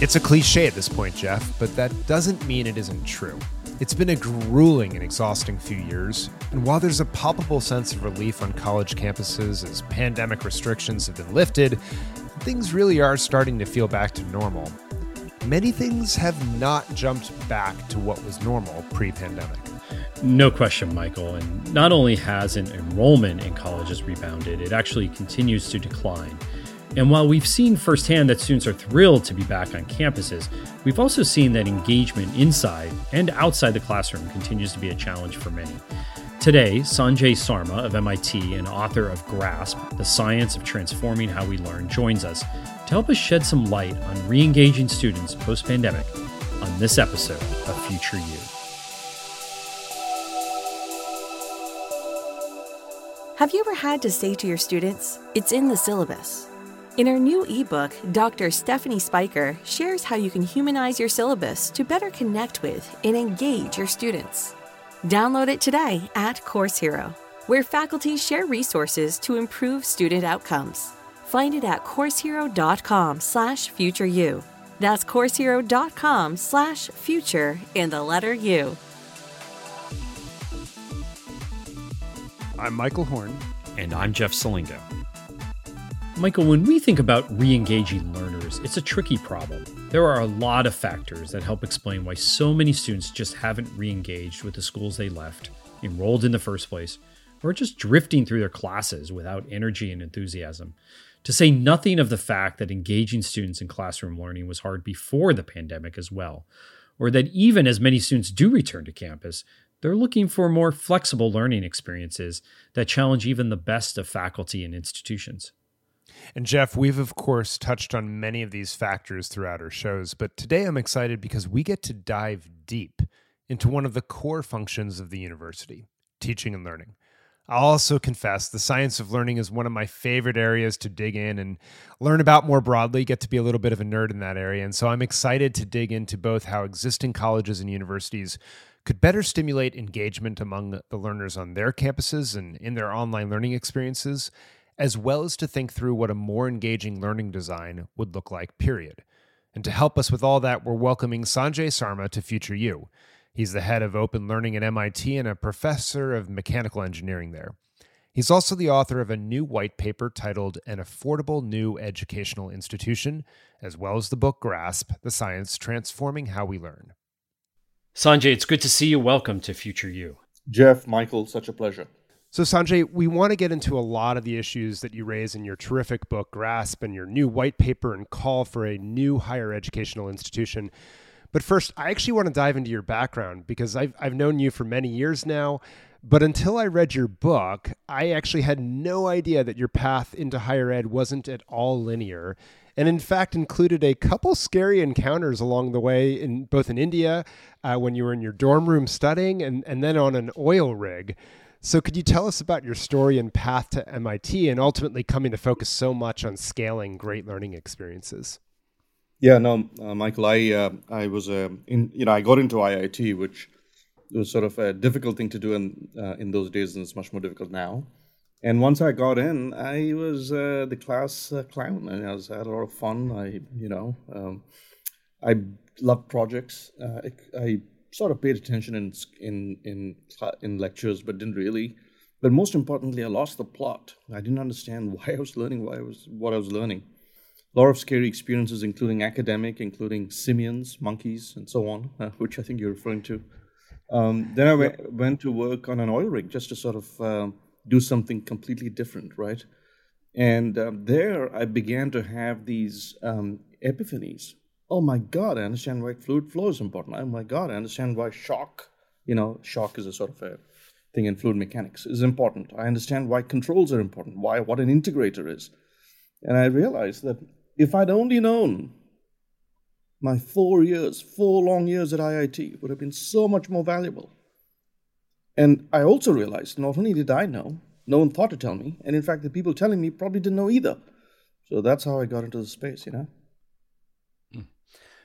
It's a cliche at this point, Jeff, but that doesn't mean it isn't true. It's been a grueling and exhausting few years, and while there's a palpable sense of relief on college campuses as pandemic restrictions have been lifted, things really are starting to feel back to normal. Many things have not jumped back to what was normal pre pandemic. No question, Michael. And not only hasn't enrollment in colleges rebounded, it actually continues to decline. And while we've seen firsthand that students are thrilled to be back on campuses, we've also seen that engagement inside and outside the classroom continues to be a challenge for many. Today, Sanjay Sarma of MIT and author of GRASP, The Science of Transforming How We Learn, joins us to help us shed some light on re engaging students post pandemic on this episode of Future U. Have you ever had to say to your students, it's in the syllabus? In her new ebook, Dr. Stephanie Spiker shares how you can humanize your syllabus to better connect with and engage your students. Download it today at Course Hero, where faculty share resources to improve student outcomes. Find it at coursehero.com slash futureu. That's coursehero.com slash future in the letter U. I'm Michael Horn. And I'm Jeff Selingo. Michael, when we think about re engaging learners, it's a tricky problem. There are a lot of factors that help explain why so many students just haven't re engaged with the schools they left, enrolled in the first place, or just drifting through their classes without energy and enthusiasm. To say nothing of the fact that engaging students in classroom learning was hard before the pandemic as well, or that even as many students do return to campus, they're looking for more flexible learning experiences that challenge even the best of faculty and institutions. And Jeff, we've of course touched on many of these factors throughout our shows, but today I'm excited because we get to dive deep into one of the core functions of the university teaching and learning. I'll also confess the science of learning is one of my favorite areas to dig in and learn about more broadly, get to be a little bit of a nerd in that area. And so I'm excited to dig into both how existing colleges and universities could better stimulate engagement among the learners on their campuses and in their online learning experiences, as well as to think through what a more engaging learning design would look like, period. And to help us with all that, we're welcoming Sanjay Sarma to Future U. He's the head of open learning at MIT and a professor of mechanical engineering there. He's also the author of a new white paper titled An Affordable New Educational Institution, as well as the book Grasp The Science Transforming How We Learn. Sanjay, it's good to see you. Welcome to Future U. Jeff, Michael, such a pleasure. So, Sanjay, we want to get into a lot of the issues that you raise in your terrific book, Grasp, and your new white paper and call for a new higher educational institution. But first, I actually want to dive into your background because I've, I've known you for many years now. But until I read your book, I actually had no idea that your path into higher ed wasn't at all linear. And in fact, included a couple scary encounters along the way, in both in India, uh, when you were in your dorm room studying, and, and then on an oil rig. So, could you tell us about your story and path to MIT and ultimately coming to focus so much on scaling great learning experiences? Yeah, no, uh, Michael, I uh, I was uh, in you know I got into IIT, which was sort of a difficult thing to do in uh, in those days, and it's much more difficult now. And once I got in, I was uh, the class uh, clown, and I, was, had a lot of fun. I you know um, I loved projects. I, I sort of paid attention in in in in lectures, but didn't really. But most importantly, I lost the plot. I didn't understand why I was learning, why I was what I was learning. A lot of scary experiences, including academic, including simians, monkeys, and so on, uh, which I think you're referring to. Um, then I went, went to work on an oil rig just to sort of uh, do something completely different, right? And um, there I began to have these um, epiphanies oh my God, I understand why fluid flow is important. Oh my God, I understand why shock, you know, shock is a sort of a thing in fluid mechanics is important. I understand why controls are important, why what an integrator is. And I realized that if I'd only known my four years, four long years at IIT would have been so much more valuable. And I also realized not only did I know, no one thought to tell me, and in fact, the people telling me probably didn't know either. So that's how I got into the space, you know.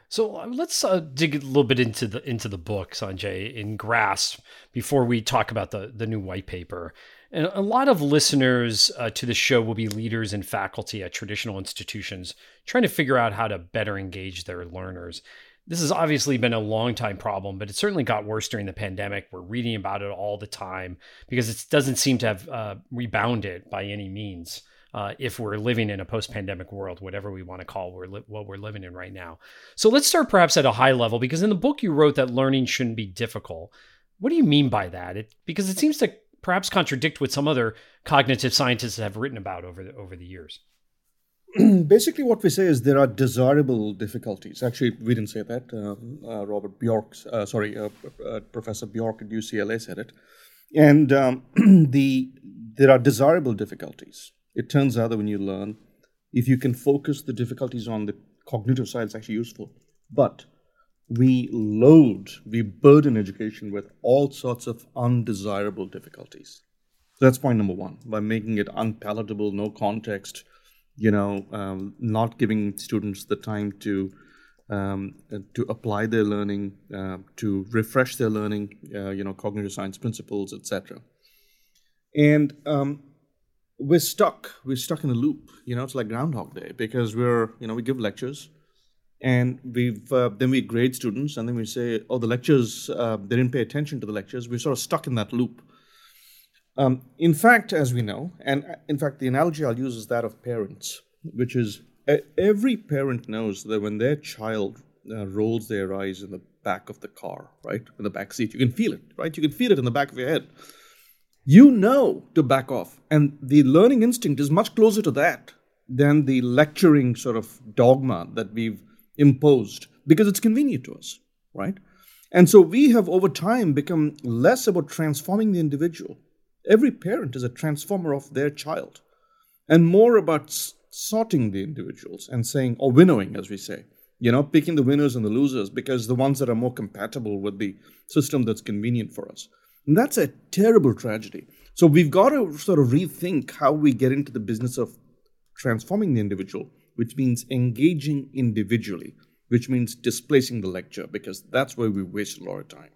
So uh, let's uh, dig a little bit into the into the book, Sanjay, in Grasp before we talk about the the new white paper. And a lot of listeners uh, to the show will be leaders and faculty at traditional institutions trying to figure out how to better engage their learners. This has obviously been a long time problem, but it certainly got worse during the pandemic. We're reading about it all the time because it doesn't seem to have uh, rebounded by any means uh, if we're living in a post-pandemic world, whatever we want to call we're li- what we're living in right now. So let's start perhaps at a high level, because in the book you wrote that learning shouldn't be difficult. What do you mean by that? It, because it seems to perhaps contradict what some other cognitive scientists have written about over the, over the years. Basically, what we say is there are desirable difficulties. Actually, we didn't say that. Uh, uh, Robert Bjork, uh, sorry, uh, uh, Professor Bjork at UCLA said it. And um, the there are desirable difficulties it turns out that when you learn, if you can focus the difficulties on the cognitive side, it's actually useful. But we load, we burden education with all sorts of undesirable difficulties. So that's point number one by making it unpalatable, no context, you know, um, not giving students the time to um, to apply their learning, uh, to refresh their learning, uh, you know, cognitive science principles, etc. And um, we're stuck. We're stuck in a loop. You know, it's like Groundhog Day because we're, you know, we give lectures and we've uh, then we grade students and then we say, oh, the lectures, uh, they didn't pay attention to the lectures. We're sort of stuck in that loop. Um, in fact, as we know, and in fact, the analogy I'll use is that of parents, which is every parent knows that when their child uh, rolls their eyes in the back of the car, right, in the back seat, you can feel it, right? You can feel it in the back of your head you know to back off. And the learning instinct is much closer to that than the lecturing sort of dogma that we've imposed because it's convenient to us, right? And so we have over time become less about transforming the individual. Every parent is a transformer of their child, and more about sorting the individuals and saying, or winnowing, as we say, you know, picking the winners and the losers because the ones that are more compatible with the system that's convenient for us. And that's a terrible tragedy. So we've got to sort of rethink how we get into the business of transforming the individual, which means engaging individually, which means displacing the lecture, because that's where we waste a lot of time.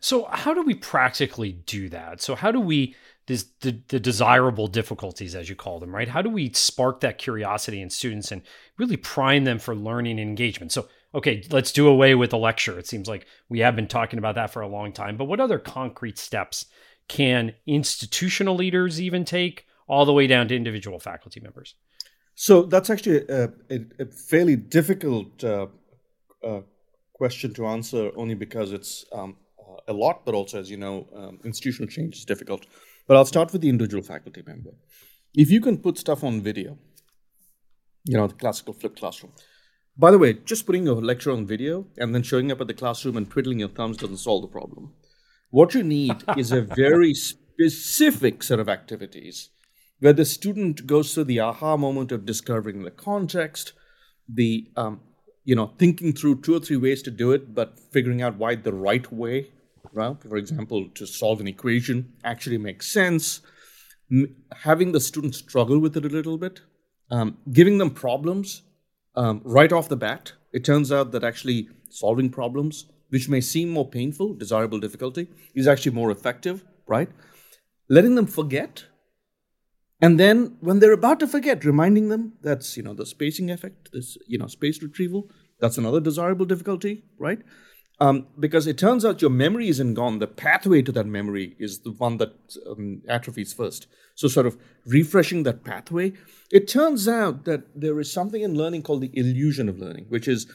So, how do we practically do that? So, how do we this, the, the desirable difficulties, as you call them, right? How do we spark that curiosity in students and really prime them for learning and engagement? So, okay, let's do away with the lecture. It seems like we have been talking about that for a long time. But what other concrete steps can institutional leaders even take, all the way down to individual faculty members? So that's actually a, a, a fairly difficult uh, uh, question to answer, only because it's um, a lot, but also, as you know, um, institutional change is difficult. But I'll start with the individual faculty member. If you can put stuff on video, you know, the classical flipped classroom, by the way, just putting a lecture on video and then showing up at the classroom and twiddling your thumbs doesn't solve the problem. What you need is a very specific set of activities where the student goes through the aha moment of discovering the context, the um, you know thinking through two or three ways to do it, but figuring out why the right way, right? For example, to solve an equation actually makes sense. M- having the student struggle with it a little bit, um, giving them problems um, right off the bat, it turns out that actually solving problems, which may seem more painful, desirable difficulty, is actually more effective, right? Letting them forget. And then when they're about to forget, reminding them that's, you know, the spacing effect, this, you know, space retrieval, that's another desirable difficulty, right? Um, because it turns out your memory isn't gone. The pathway to that memory is the one that um, atrophies first. So, sort of refreshing that pathway. It turns out that there is something in learning called the illusion of learning, which is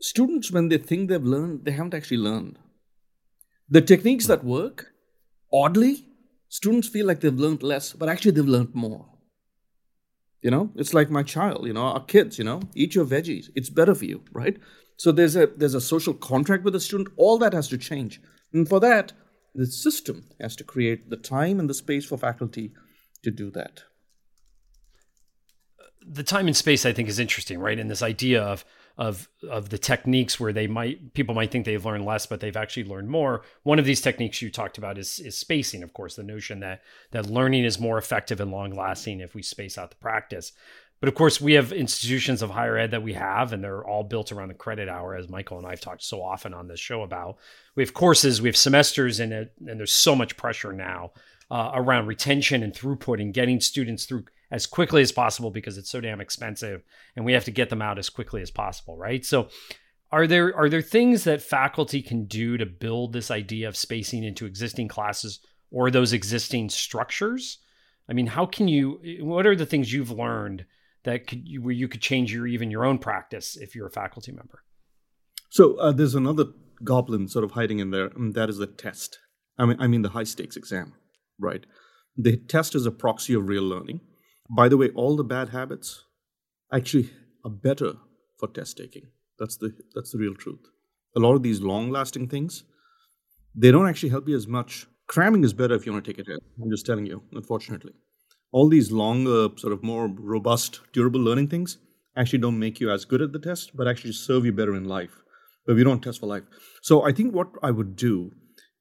students, when they think they've learned, they haven't actually learned. The techniques that work, oddly, students feel like they've learned less, but actually they've learned more. You know, it's like my child, you know, our kids, you know, eat your veggies. It's better for you, right? So there's a there's a social contract with the student. All that has to change, and for that, the system has to create the time and the space for faculty to do that. The time and space, I think, is interesting, right? And this idea of of of the techniques where they might people might think they've learned less, but they've actually learned more. One of these techniques you talked about is is spacing, of course, the notion that that learning is more effective and long lasting if we space out the practice. But of course, we have institutions of higher ed that we have, and they're all built around the credit hour, as Michael and I have talked so often on this show about. We have courses, we have semesters in it, and there's so much pressure now uh, around retention and throughput and getting students through as quickly as possible because it's so damn expensive, and we have to get them out as quickly as possible, right? So, are there are there things that faculty can do to build this idea of spacing into existing classes or those existing structures? I mean, how can you? What are the things you've learned that could where you could change your even your own practice if you're a faculty member? So uh, there's another goblin sort of hiding in there, and that is the test. I mean, I mean the high stakes exam, right? The test is a proxy of real learning. By the way, all the bad habits actually are better for test taking. That's the that's the real truth. A lot of these long-lasting things, they don't actually help you as much. Cramming is better if you want to take a test. I'm just telling you, unfortunately all these longer, sort of more robust, durable learning things actually don't make you as good at the test, but actually serve you better in life. But we don't test for life. So I think what I would do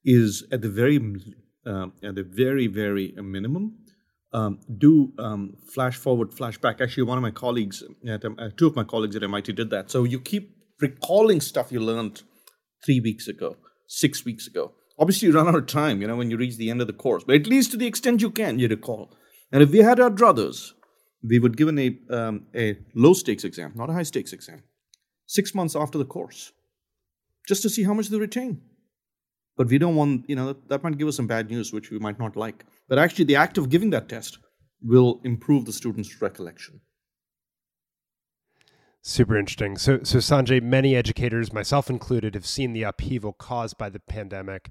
is at the very, uh, at the very, very minimum, um, do um, flash forward, flash back. Actually, one of my colleagues, at, um, uh, two of my colleagues at MIT did that. So you keep recalling stuff you learned three weeks ago, six weeks ago. Obviously, you run out of time, you know, when you reach the end of the course, but at least to the extent you can, you recall. And if we had our druthers, we would give a, um, a low stakes exam, not a high stakes exam, six months after the course, just to see how much they retain. But we don't want, you know, that, that might give us some bad news, which we might not like. But actually, the act of giving that test will improve the student's recollection. Super interesting. So, so Sanjay, many educators, myself included, have seen the upheaval caused by the pandemic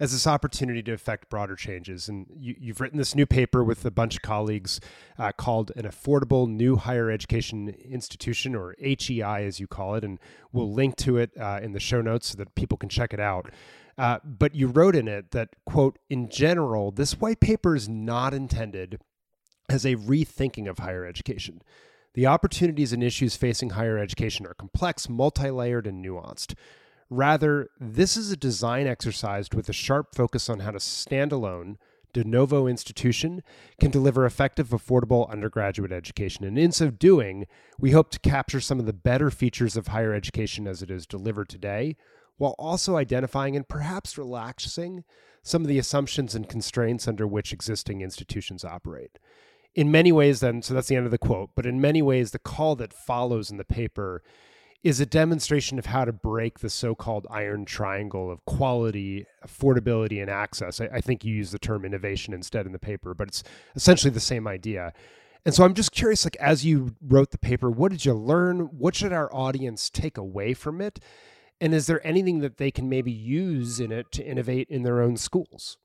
as this opportunity to affect broader changes. And you, have written this new paper with a bunch of colleagues uh, called An Affordable New Higher Education Institution, or HEI as you call it. And we'll link to it uh, in the show notes so that people can check it out. Uh, but you wrote in it that, quote, in general, this white paper is not intended as a rethinking of higher education. The opportunities and issues facing higher education are complex, multi layered, and nuanced. Rather, this is a design exercise with a sharp focus on how a standalone, de novo institution can deliver effective, affordable undergraduate education. And in so doing, we hope to capture some of the better features of higher education as it is delivered today, while also identifying and perhaps relaxing some of the assumptions and constraints under which existing institutions operate. In many ways, then, so that's the end of the quote, but in many ways, the call that follows in the paper is a demonstration of how to break the so-called iron triangle of quality, affordability, and access. I, I, think you use the term innovation instead in the paper, but it's essentially the same idea. And so I'm just curious, like as you wrote the paper, what did you learn? What should our audience take away from it? And is there anything that they can maybe use in it to innovate in their own schools?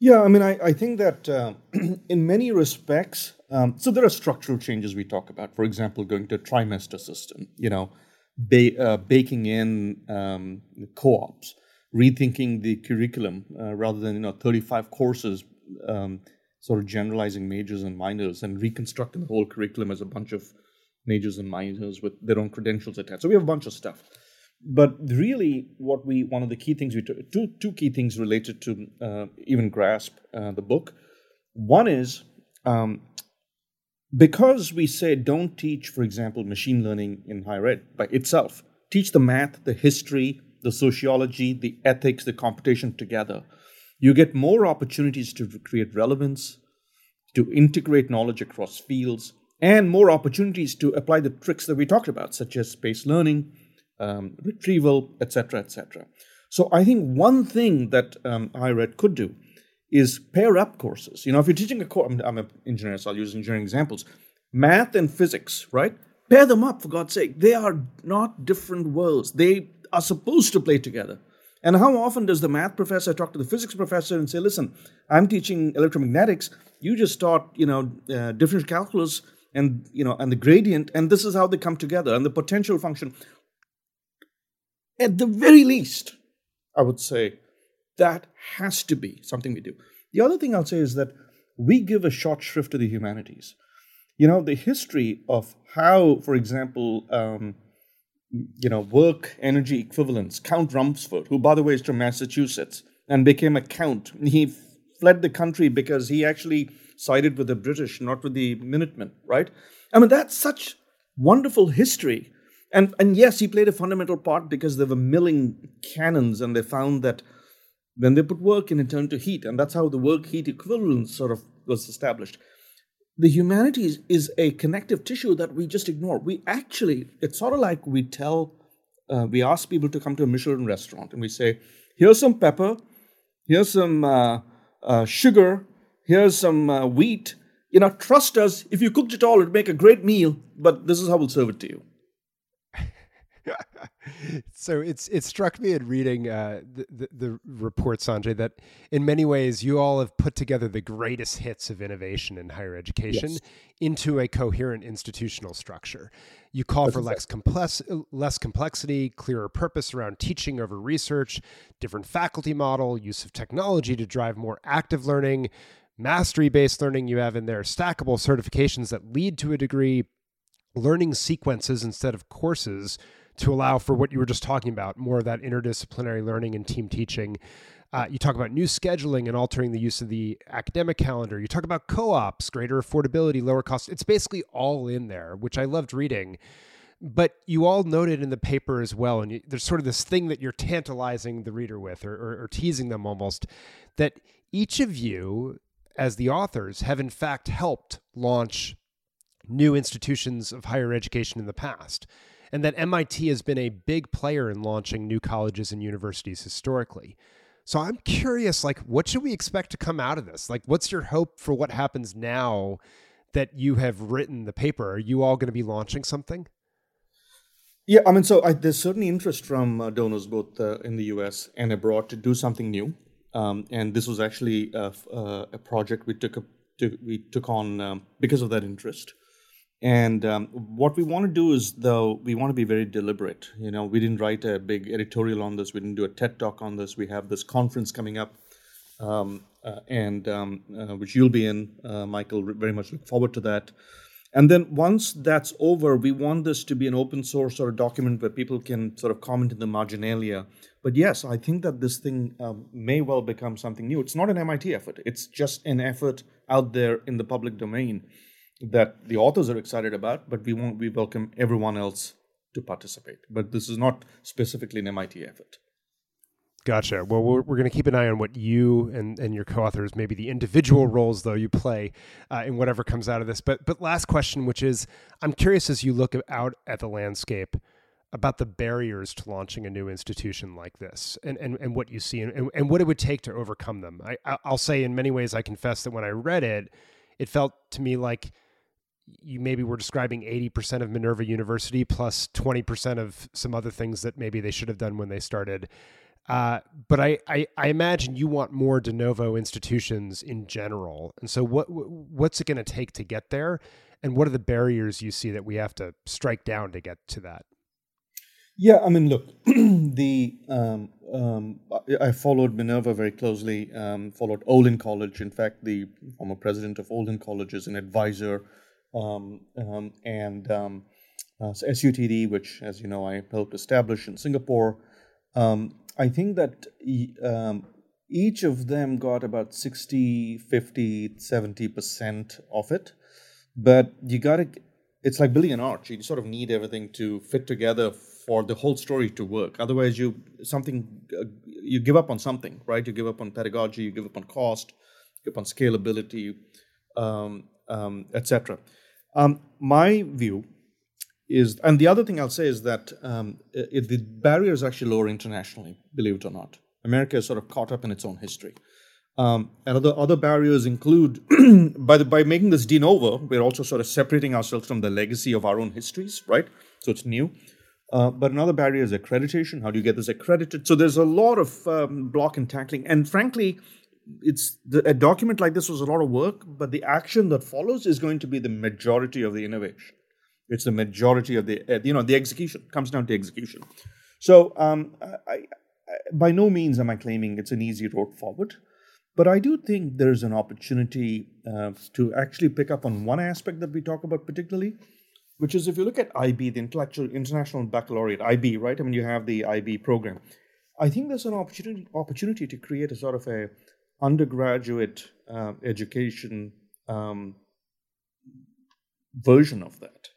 Yeah, I mean, I, I think that uh, in many respects, um, so there are structural changes we talk about. For example, going to a trimester system, you know, ba- uh, baking in um, co-ops, rethinking the curriculum uh, rather than you know 35 courses, um, sort of generalizing majors and minors and reconstructing the whole curriculum as a bunch of majors and minors with their own credentials attached. So we have a bunch of stuff but really what we one of the key things we took two two key things related to uh, even grasp uh, the book. One is um, because we say don't teach for example machine learning in higher ed by itself teach the math the history the sociology the ethics the computation together you get more opportunities to create relevance to integrate knowledge across fields and more opportunities to apply the tricks that we talked about such as space learning um, retrieval, etc., etc. So I think one thing that um, higher ed could do is pair up courses. You know, if you're teaching a course, I'm, I'm an engineer, so I'll use engineering examples. Math and physics, right? Pair them up for God's sake. They are not different worlds. They are supposed to play together. And how often does the math professor talk to the physics professor and say, "Listen, I'm teaching electromagnetics. You just taught, you know, uh, differential calculus and you know, and the gradient, and this is how they come together, and the potential function." At the very least, I would say that has to be something we do. The other thing I'll say is that we give a short shrift to the humanities. You know, the history of how, for example, um, you know, work energy equivalents, Count Rumford, who, by the way, is from Massachusetts and became a count. He fled the country because he actually sided with the British, not with the Minutemen, right? I mean, that's such wonderful history. And, and yes, he played a fundamental part because they were milling cannons and they found that when they put work in, it turned to heat. And that's how the work heat equivalence sort of was established. The humanities is a connective tissue that we just ignore. We actually, it's sort of like we tell, uh, we ask people to come to a Michelin restaurant and we say, here's some pepper, here's some uh, uh, sugar, here's some uh, wheat. You know, trust us. If you cooked it all, it'd make a great meal. But this is how we'll serve it to you. so it's it struck me in reading uh, the, the, the report, Sanjay, that in many ways you all have put together the greatest hits of innovation in higher education yes. into a coherent institutional structure. You call That's for less, complex, less complexity, clearer purpose around teaching over research, different faculty model, use of technology to drive more active learning, mastery based learning. You have in there stackable certifications that lead to a degree, learning sequences instead of courses to allow for what you were just talking about more of that interdisciplinary learning and team teaching. Uh, you talk about new scheduling and altering the use of the academic calendar. You talk about co ops, greater affordability, lower cost. It's basically all in there, which I loved reading. But you all noted in the paper as well, and you, there's sort of this thing that you're tantalizing the reader with or, or, or teasing them almost, that each of you, as the authors, have in fact helped launch new institutions of higher education in the past and that MIT has been a big player in launching new colleges and universities historically. So I'm curious, like, what should we expect to come out of this? Like, what's your hope for what happens now that you have written the paper? Are you all going to be launching something? Yeah, I mean, so I, there's certainly interest from uh, donors both uh, in the US and abroad to do something new. Um, and this was actually a, uh, a project we took, a, to, we took on um, because of that interest. And um, what we want to do is, though, we want to be very deliberate. You know, we didn't write a big editorial on this. We didn't do a TED talk on this. We have this conference coming up, um, uh, and um, uh, which you'll be in, uh, Michael. Very much look forward to that. And then once that's over, we want this to be an open source sort of document where people can sort of comment in the marginalia. But yes, I think that this thing um, may well become something new. It's not an MIT effort. It's just an effort out there in the public domain that the authors are excited about, but we want we welcome everyone else to participate. But this is not specifically an MIT effort. Gotcha. Well, we're, we're going to keep an eye on what you and, and your co-authors, maybe the individual roles though you play uh, in whatever comes out of this. But but last question, which is, I'm curious as you look out at the landscape about the barriers to launching a new institution like this, and and, and what you see, and, and what it would take to overcome them. I I'll say in many ways, I confess that when I read it, it felt to me like you maybe were describing 80% of Minerva University plus 20% of some other things that maybe they should have done when they started. Uh, but I, I, I, imagine you want more de novo institutions in general. And so, what what's it going to take to get there? And what are the barriers you see that we have to strike down to get to that? Yeah, I mean, look, the um, um, I followed Minerva very closely. Um, followed Olin College. In fact, the former president of Olin College is an advisor um, um, and um, uh, so SUTD, which, as you know, I helped establish in Singapore. Um, I think that um, each of them got about 60, 50, 70% of it. But you got to, it's like building an arch. You sort of need everything to fit together for the whole story to work. Otherwise, you something uh, you give up on something, right? You give up on pedagogy, you give up on cost, you give up on scalability, um, um, etc. Um, my view is, and the other thing I'll say is that um, it, the actually lower internationally, believe it or not. America is sort of caught up in its own history. Um, and other, other barriers include, by, the, by making this de novo, we're also sort of separating ourselves from the legacy of our own histories, right? So it's new. Uh, but another barrier is accreditation. How do you get this accredited? So there's a lot of um, block and tackling. And frankly, it's the, a document like this was a lot of work, but the action that follows is going to be the majority of the innovation. It's the majority of the uh, you know the execution comes down to execution. So um, I, I, by no means am I claiming it's an easy road forward, but I do think there's an opportunity uh, to actually pick up on one aspect that we talk about particularly, which is if you look at IB, the Intellectual International Baccalaureate IB, right? I mean you have the IB program. I think there's an opportunity opportunity to create a sort of a undergraduate uh, education um, version of that,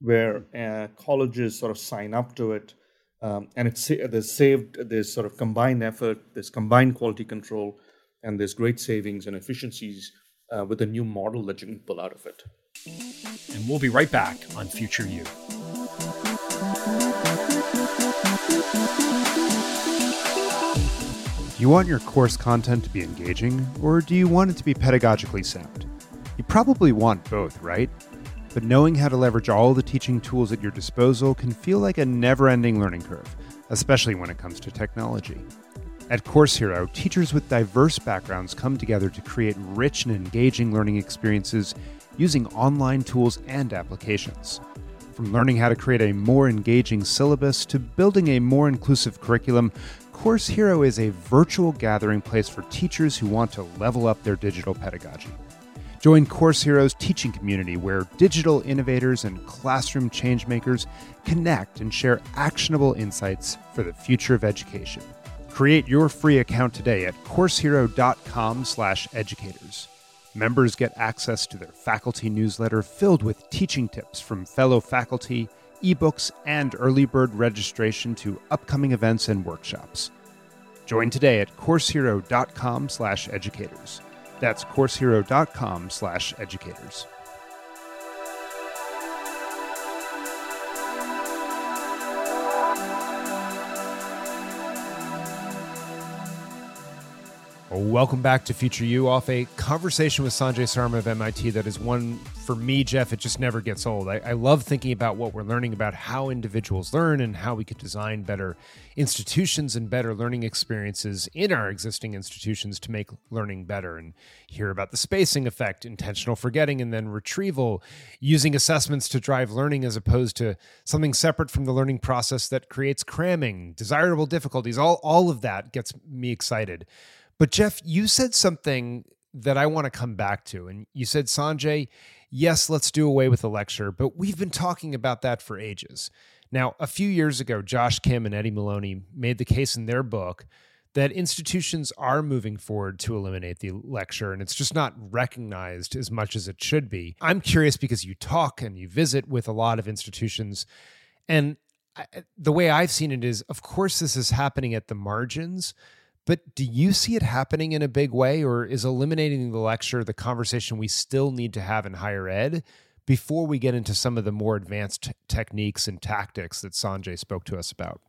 where uh, colleges sort of sign up to it, um, and it's there's saved there's sort of combined effort, there's combined quality control, and there's great savings and efficiencies uh, with a new model that you can pull out of it. And we'll be right back on Future U. Do you want your course content to be engaging, or do you want it to be pedagogically sound? You probably want both, right? But knowing how to leverage all the teaching tools at your disposal can feel like a never ending learning curve, especially when it comes to technology. At Course Hero, teachers with diverse backgrounds come together to create rich and engaging learning experiences using online tools and applications. From learning how to create a more engaging syllabus to building a more inclusive curriculum, Course Hero is a virtual gathering place for teachers who want to level up their digital pedagogy. Join Course Hero's teaching community where digital innovators and classroom changemakers connect and share actionable insights for the future of education. Create your free account today at coursehero.com/educators. Members get access to their faculty newsletter filled with teaching tips from fellow faculty, ebooks, and early bird registration to upcoming events and workshops. Join today at coursehero.com slash educators. That's coursehero.com slash educators. Welcome back to Future U off a conversation with Sanjay Sarma of MIT that is one for me, Jeff, it just never gets old. I, I, love thinking about what we're learning about how individuals learn and how we could design better institutions and better learning experiences in our existing institutions to make learning better and hear about the spacing effect, intentional forgetting, and then retrieval, using assessments to drive learning as opposed to something separate from the learning process that creates cramming, desirable difficulties. All, all of that gets me excited. But Jeff, you said something that I want to come back to. And you said, Sanjay, yes, let's do away with the lecture, but we've been talking about that for ages. Now, a few years ago, Josh Kim and Eddie Maloney made the case in their book that institutions are moving forward to eliminate the lecture, and it's just not recognized as much as it should be. I'm curious because you talk and you visit with a lot of institutions, and I, the way I've seen it is, of course, this is happening at the margins but do you see it happening in a big way, or is eliminating the lecture the conversation we still need to have in higher ed before we get into some of the more advanced techniques and tactics that Sanjay spoke to us about?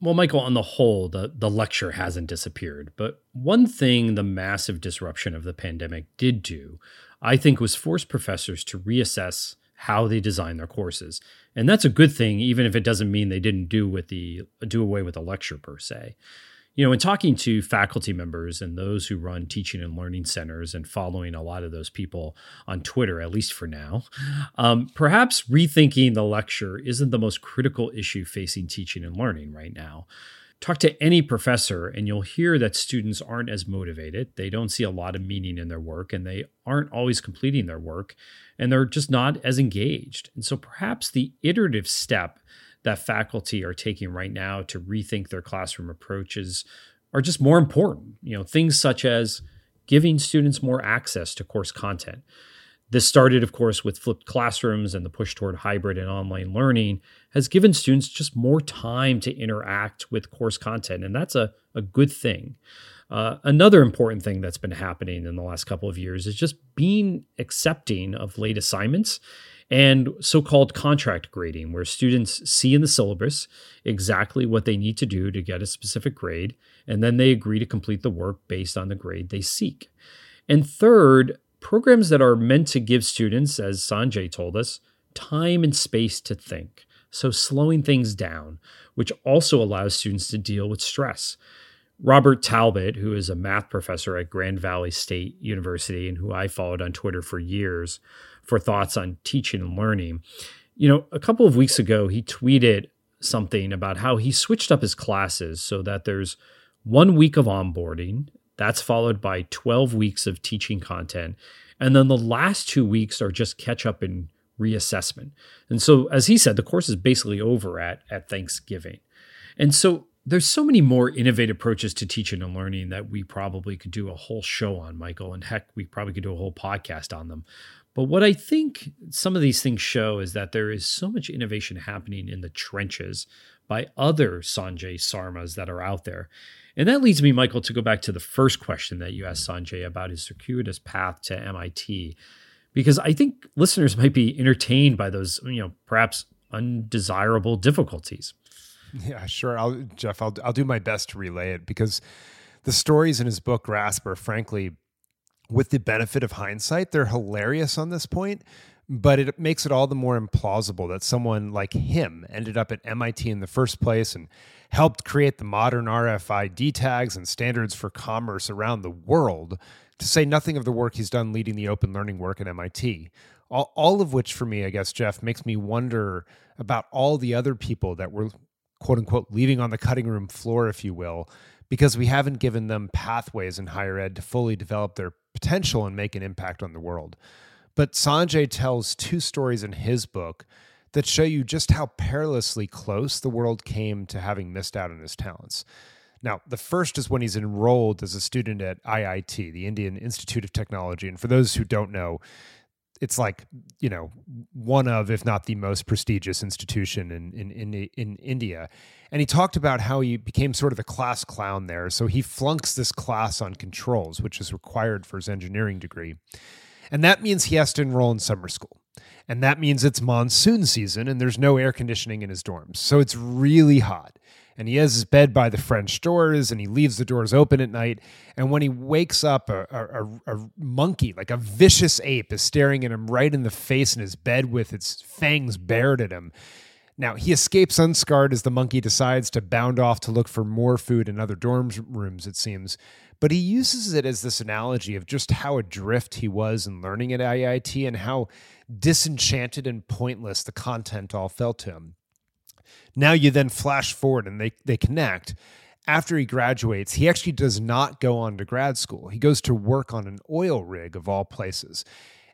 Well, Michael, on the whole, the, the lecture hasn't disappeared. But one thing the massive disruption of the pandemic did do, I think, was force professors to reassess how they design their courses. And that's a good thing, even if it doesn't mean they didn't do with the do away with the lecture per se you know, in talking to faculty members and those who run teaching and learning centers and following a lot of those people on Twitter, at least for now, um, perhaps rethinking the lecture isn't the most critical issue facing teaching and learning right now. Talk to any professor, and you'll hear that students aren't as motivated. They don't see a lot of meaning in their work, and they aren't always completing their work, and they're just not as engaged. And so perhaps the iterative step that faculty are taking right now to rethink their classroom approaches are just more important. You know, things such as giving students more access to course content. This started, of course, with flipped classrooms and the push toward hybrid and online learning has given students just more time to interact with course content, and that's a, a good thing. Uh, another important thing that's been happening in the last couple of years is just being accepting of late assignments and so called contract grading, where students see in the syllabus exactly what they need to do to get a specific grade, and then they agree to complete the work based on the grade they seek. And third, programs that are meant to give students, as Sanjay told us, time and space to think. So slowing things down, which also allows students to deal with stress. Robert Talbert, who is a math professor at Grand Valley State University and who I followed on Twitter for years, for thoughts on teaching and learning. You know, a couple of weeks ago, he tweeted something about how he switched up his classes so that there's one week of onboarding, that's followed by 12 weeks of teaching content. And then the last two weeks are just catch up and reassessment. And so, as he said, the course is basically over at, at Thanksgiving. And so, there's so many more innovative approaches to teaching and learning that we probably could do a whole show on, Michael. And heck, we probably could do a whole podcast on them. But what I think some of these things show is that there is so much innovation happening in the trenches by other Sanjay Sarmas that are out there. And that leads me, Michael, to go back to the first question that you asked Sanjay about his circuitous path to MIT, because I think listeners might be entertained by those, you know, perhaps undesirable difficulties. Yeah, sure. I'll, Jeff, I'll, I'll do my best to relay it because the stories in his book, Grasp, are frankly, with the benefit of hindsight, they're hilarious on this point but it makes it all the more implausible that someone like him ended up at MIT in the first place and helped create the modern RFID tags and standards for commerce around the world, to say nothing of the work he's done leading the open learning work at MIT. All, all of which, for me, I guess, Jeff, makes me wonder about all the other people that were, quote unquote, leaving on the cutting room floor, if you will, because we haven't given them pathways in higher ed to fully develop their potential and make an impact on the world. But Sanjay tells two stories in his book that show you just how perilously close the world came to having missed out on his talents. Now, the first is when he's enrolled as a student at IIT, the Indian Institute of Technology. And for those who don't know, it's like, you know, one of, if not the most prestigious institution in, in, in, in India. And he talked about how he became sort of the class clown there. So he flunks this class on controls, which is required for his engineering degree. And that means he has to enroll in summer school. And that means it's monsoon season and there's no air conditioning in his dorms. So it's really hot. And he has his bed by the French doors and he leaves the doors open at night. And when he wakes up, a, a, a, monkey, like a vicious ape, is staring at him right in the face in his bed with its fangs bared at him. Now, he escapes unscarred as the monkey decides to bound off to look for more food in other dorm rooms, it seems. But he uses it as this analogy of just how adrift he was in learning at IIT and how disenchanted and pointless the content all felt to him. Now you then flash forward and they, they connect. After he graduates, he actually does not go on to grad school. He goes to work on an oil rig of all places.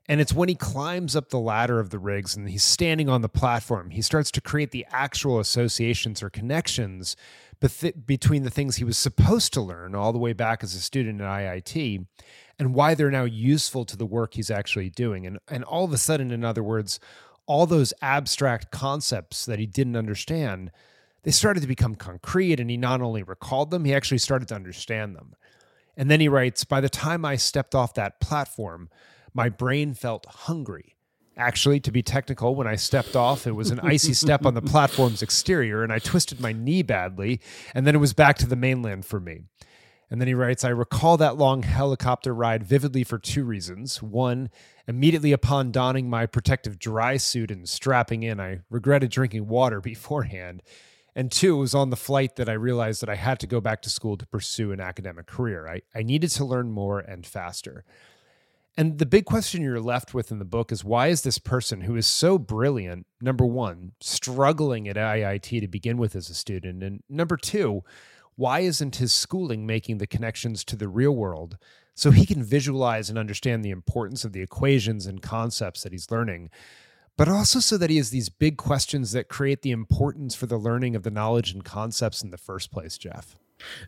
And it's when he climbs up the ladder of the rigs and he's standing on the platform, he starts to create the actual associations or connections between the things he was supposed to learn all the way back as a student at IIT and why they're now useful to the work he's actually doing. And, and all of a sudden, in other words, all those abstract concepts that he didn't understand, they started to become concrete. And he not only recalled them, he actually started to understand them. And then he writes By the time I stepped off that platform, my brain felt hungry Actually, to be technical, when I stepped off, it was an icy step on the platform's exterior, and I twisted my knee badly, and then it was back to the mainland for me. And then he writes, I recall that long helicopter ride vividly for two reasons. One, immediately upon donning my protective dry suit and strapping in, I regretted drinking water beforehand. And two, it was on the flight that I realized that I had to go back to school to pursue an academic career. I, I needed to learn more and faster. And the big question you're left with in the book is why is this person who is so brilliant, number one, struggling at IIT to begin with as a student? And number two, why isn't his schooling making the connections to the real world so he can visualize and understand the importance of the equations and concepts that he's learning? But also so that he has these big questions that create the importance for the learning of the knowledge and concepts in the first place, Jeff.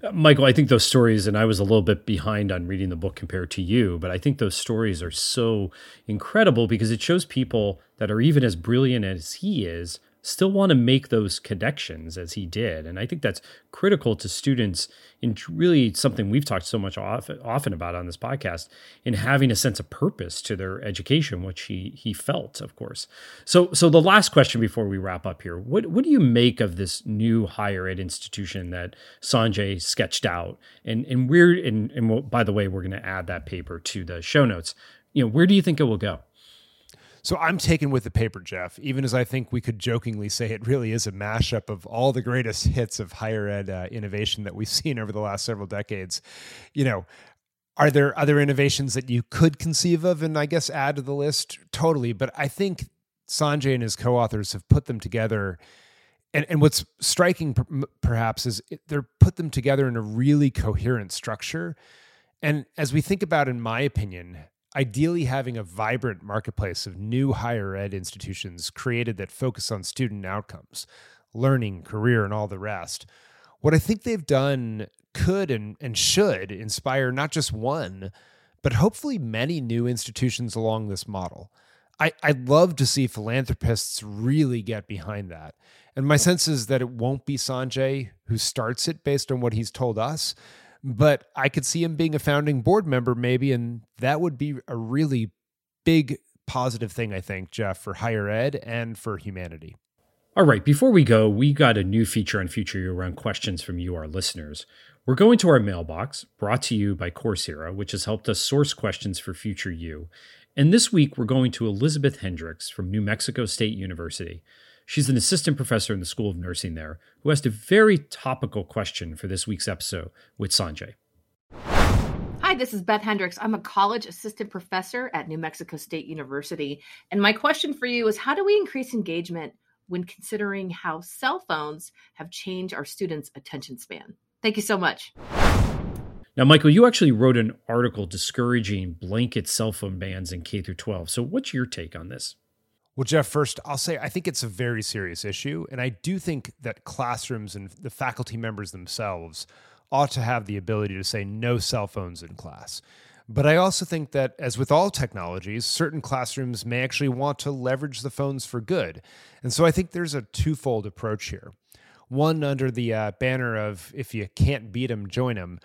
Uh, Michael, I think those stories, and I was a little bit behind on reading the book compared to you, but I think those stories are so incredible because it shows people that are even as brilliant as he is still want to make those connections as he did. And I think that's critical to students in really something we've talked so much often, often about on this podcast in having a sense of purpose to their education, which he he felt, of course. So so the last question before we wrap up here, what what do you make of this new higher ed institution that Sanjay sketched out? And and we're and, and by the way, we're going to add that paper to the show notes. You know, where do you think it will go? So I'm taken with the paper, Jeff, even as I think we could jokingly say it really is a mashup of all the greatest hits of higher ed uh, innovation that we've seen over the last several decades. You know, are there other innovations that you could conceive of and I guess add to the list? Totally. But I think Sanjay and his co authors have put them together. And, and what's striking perhaps is they're put them together in a really coherent structure. And as we think about, in my opinion, ideally having a vibrant marketplace of new higher ed institutions created that focus on student outcomes, learning, career, and all the rest. What I think they've done could and, and should inspire not just one, but hopefully many new institutions along this model. I, I'd love to see philanthropists really get behind that. And my sense is that it won't be Sanjay who starts it based on what he's told us, but I could see him being a founding board member maybe, and that would be a really big positive thing, I think, Jeff, for higher ed and for humanity. All right, before we go, we got a new feature on Future U around questions from you, our listeners. We're going to our mailbox, brought to you by Course Hero, which has helped us source questions for Future U. And this week, we're going to Elizabeth Hendricks from New Mexico State University. She's an assistant professor in the School of Nursing there, who asked a very topical question for this week's episode with Sanjay. Hi, this is Beth Hendricks. I'm a college assistant professor at New Mexico State University. And my question for you is how do we increase engagement when considering how cell phones have changed our students' attention span. Thank you so much. Now, Michael, you actually wrote an article discouraging blanket cell phone bans in K through 12. So, what's your take on this? Well, Jeff, first, I'll say I think it's a very serious issue. And I do think that classrooms and the faculty members themselves ought to have the ability to say no cell phones in class. But I also think that, as with all technologies, certain classrooms may actually want to leverage the phones for good. And so I think there's a twofold approach here. One under the uh, banner of if you can't beat them, join them.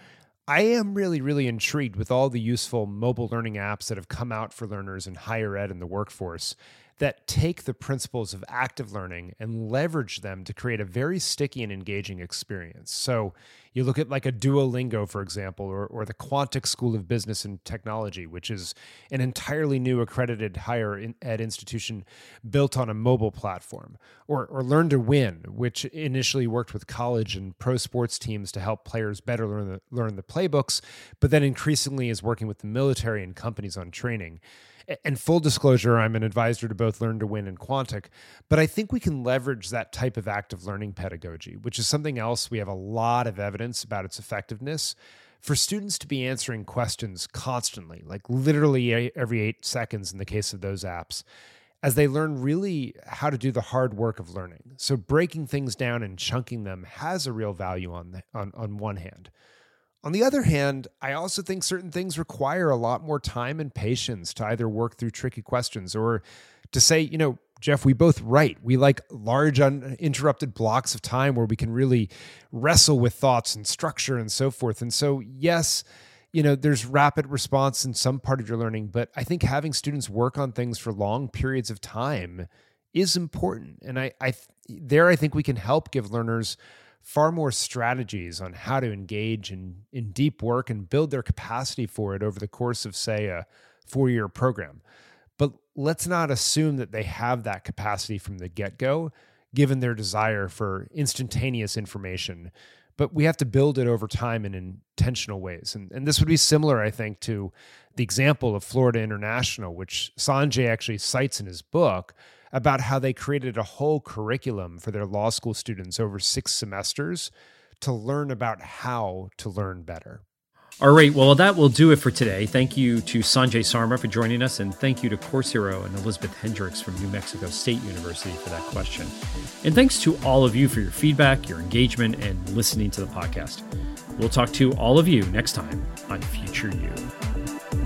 I am really, really intrigued with all the useful mobile learning apps that have come out for learners in higher ed and the workforce that take the principles of active learning and leverage them to create a very sticky and engaging experience. So you look at like a Duolingo, for example, or, or the Quantic School of Business and Technology, which is an entirely new accredited higher ed institution built on a mobile platform, or, or Learn to Win, which initially worked with college and pro sports teams to help players better learn the, learn the playbooks, but then increasingly is working with the military and companies on training and full disclosure, I'm an advisor to both Learn to Win and Quantic, but I think we can leverage that type of active learning pedagogy, which is something else we have a lot of evidence about its effectiveness for students to be answering questions constantly, like literally every eight seconds in the case of those apps, as they learn really how to do the hard work of learning. So breaking things down and chunking them has a real value on, the, on, on one hand. On the other hand, I also think certain things require a lot more time and patience to either work through tricky questions or to say, you know, Jeff, we both write. We like large, uninterrupted blocks of time where we can really wrestle with thoughts and structure and so forth. And so, yes, you know, there's rapid response in some part of your learning, but I think having students work on things for long periods of time is important. And I, I there, I think we can help give learners far more strategies on how to engage in, in deep work and build their capacity for it over the course of, say, a four year program. But let's not assume that they have that capacity from the get go, given their desire for instantaneous information. But we have to build it over time in intentional ways. And, and this would be similar, I think, to the example of Florida International, which Sanjay actually cites in his book about how they created a whole curriculum for their law school students over six semesters to learn about how to learn better. All right, well, that will do it for today. Thank you to Sanjay Sarma for joining us, and thank you to Course Hero and Elizabeth Hendricks from New Mexico State University for that question. And thanks to all of you for your feedback, your engagement, and listening to the podcast. We'll talk to all of you next time on Future U.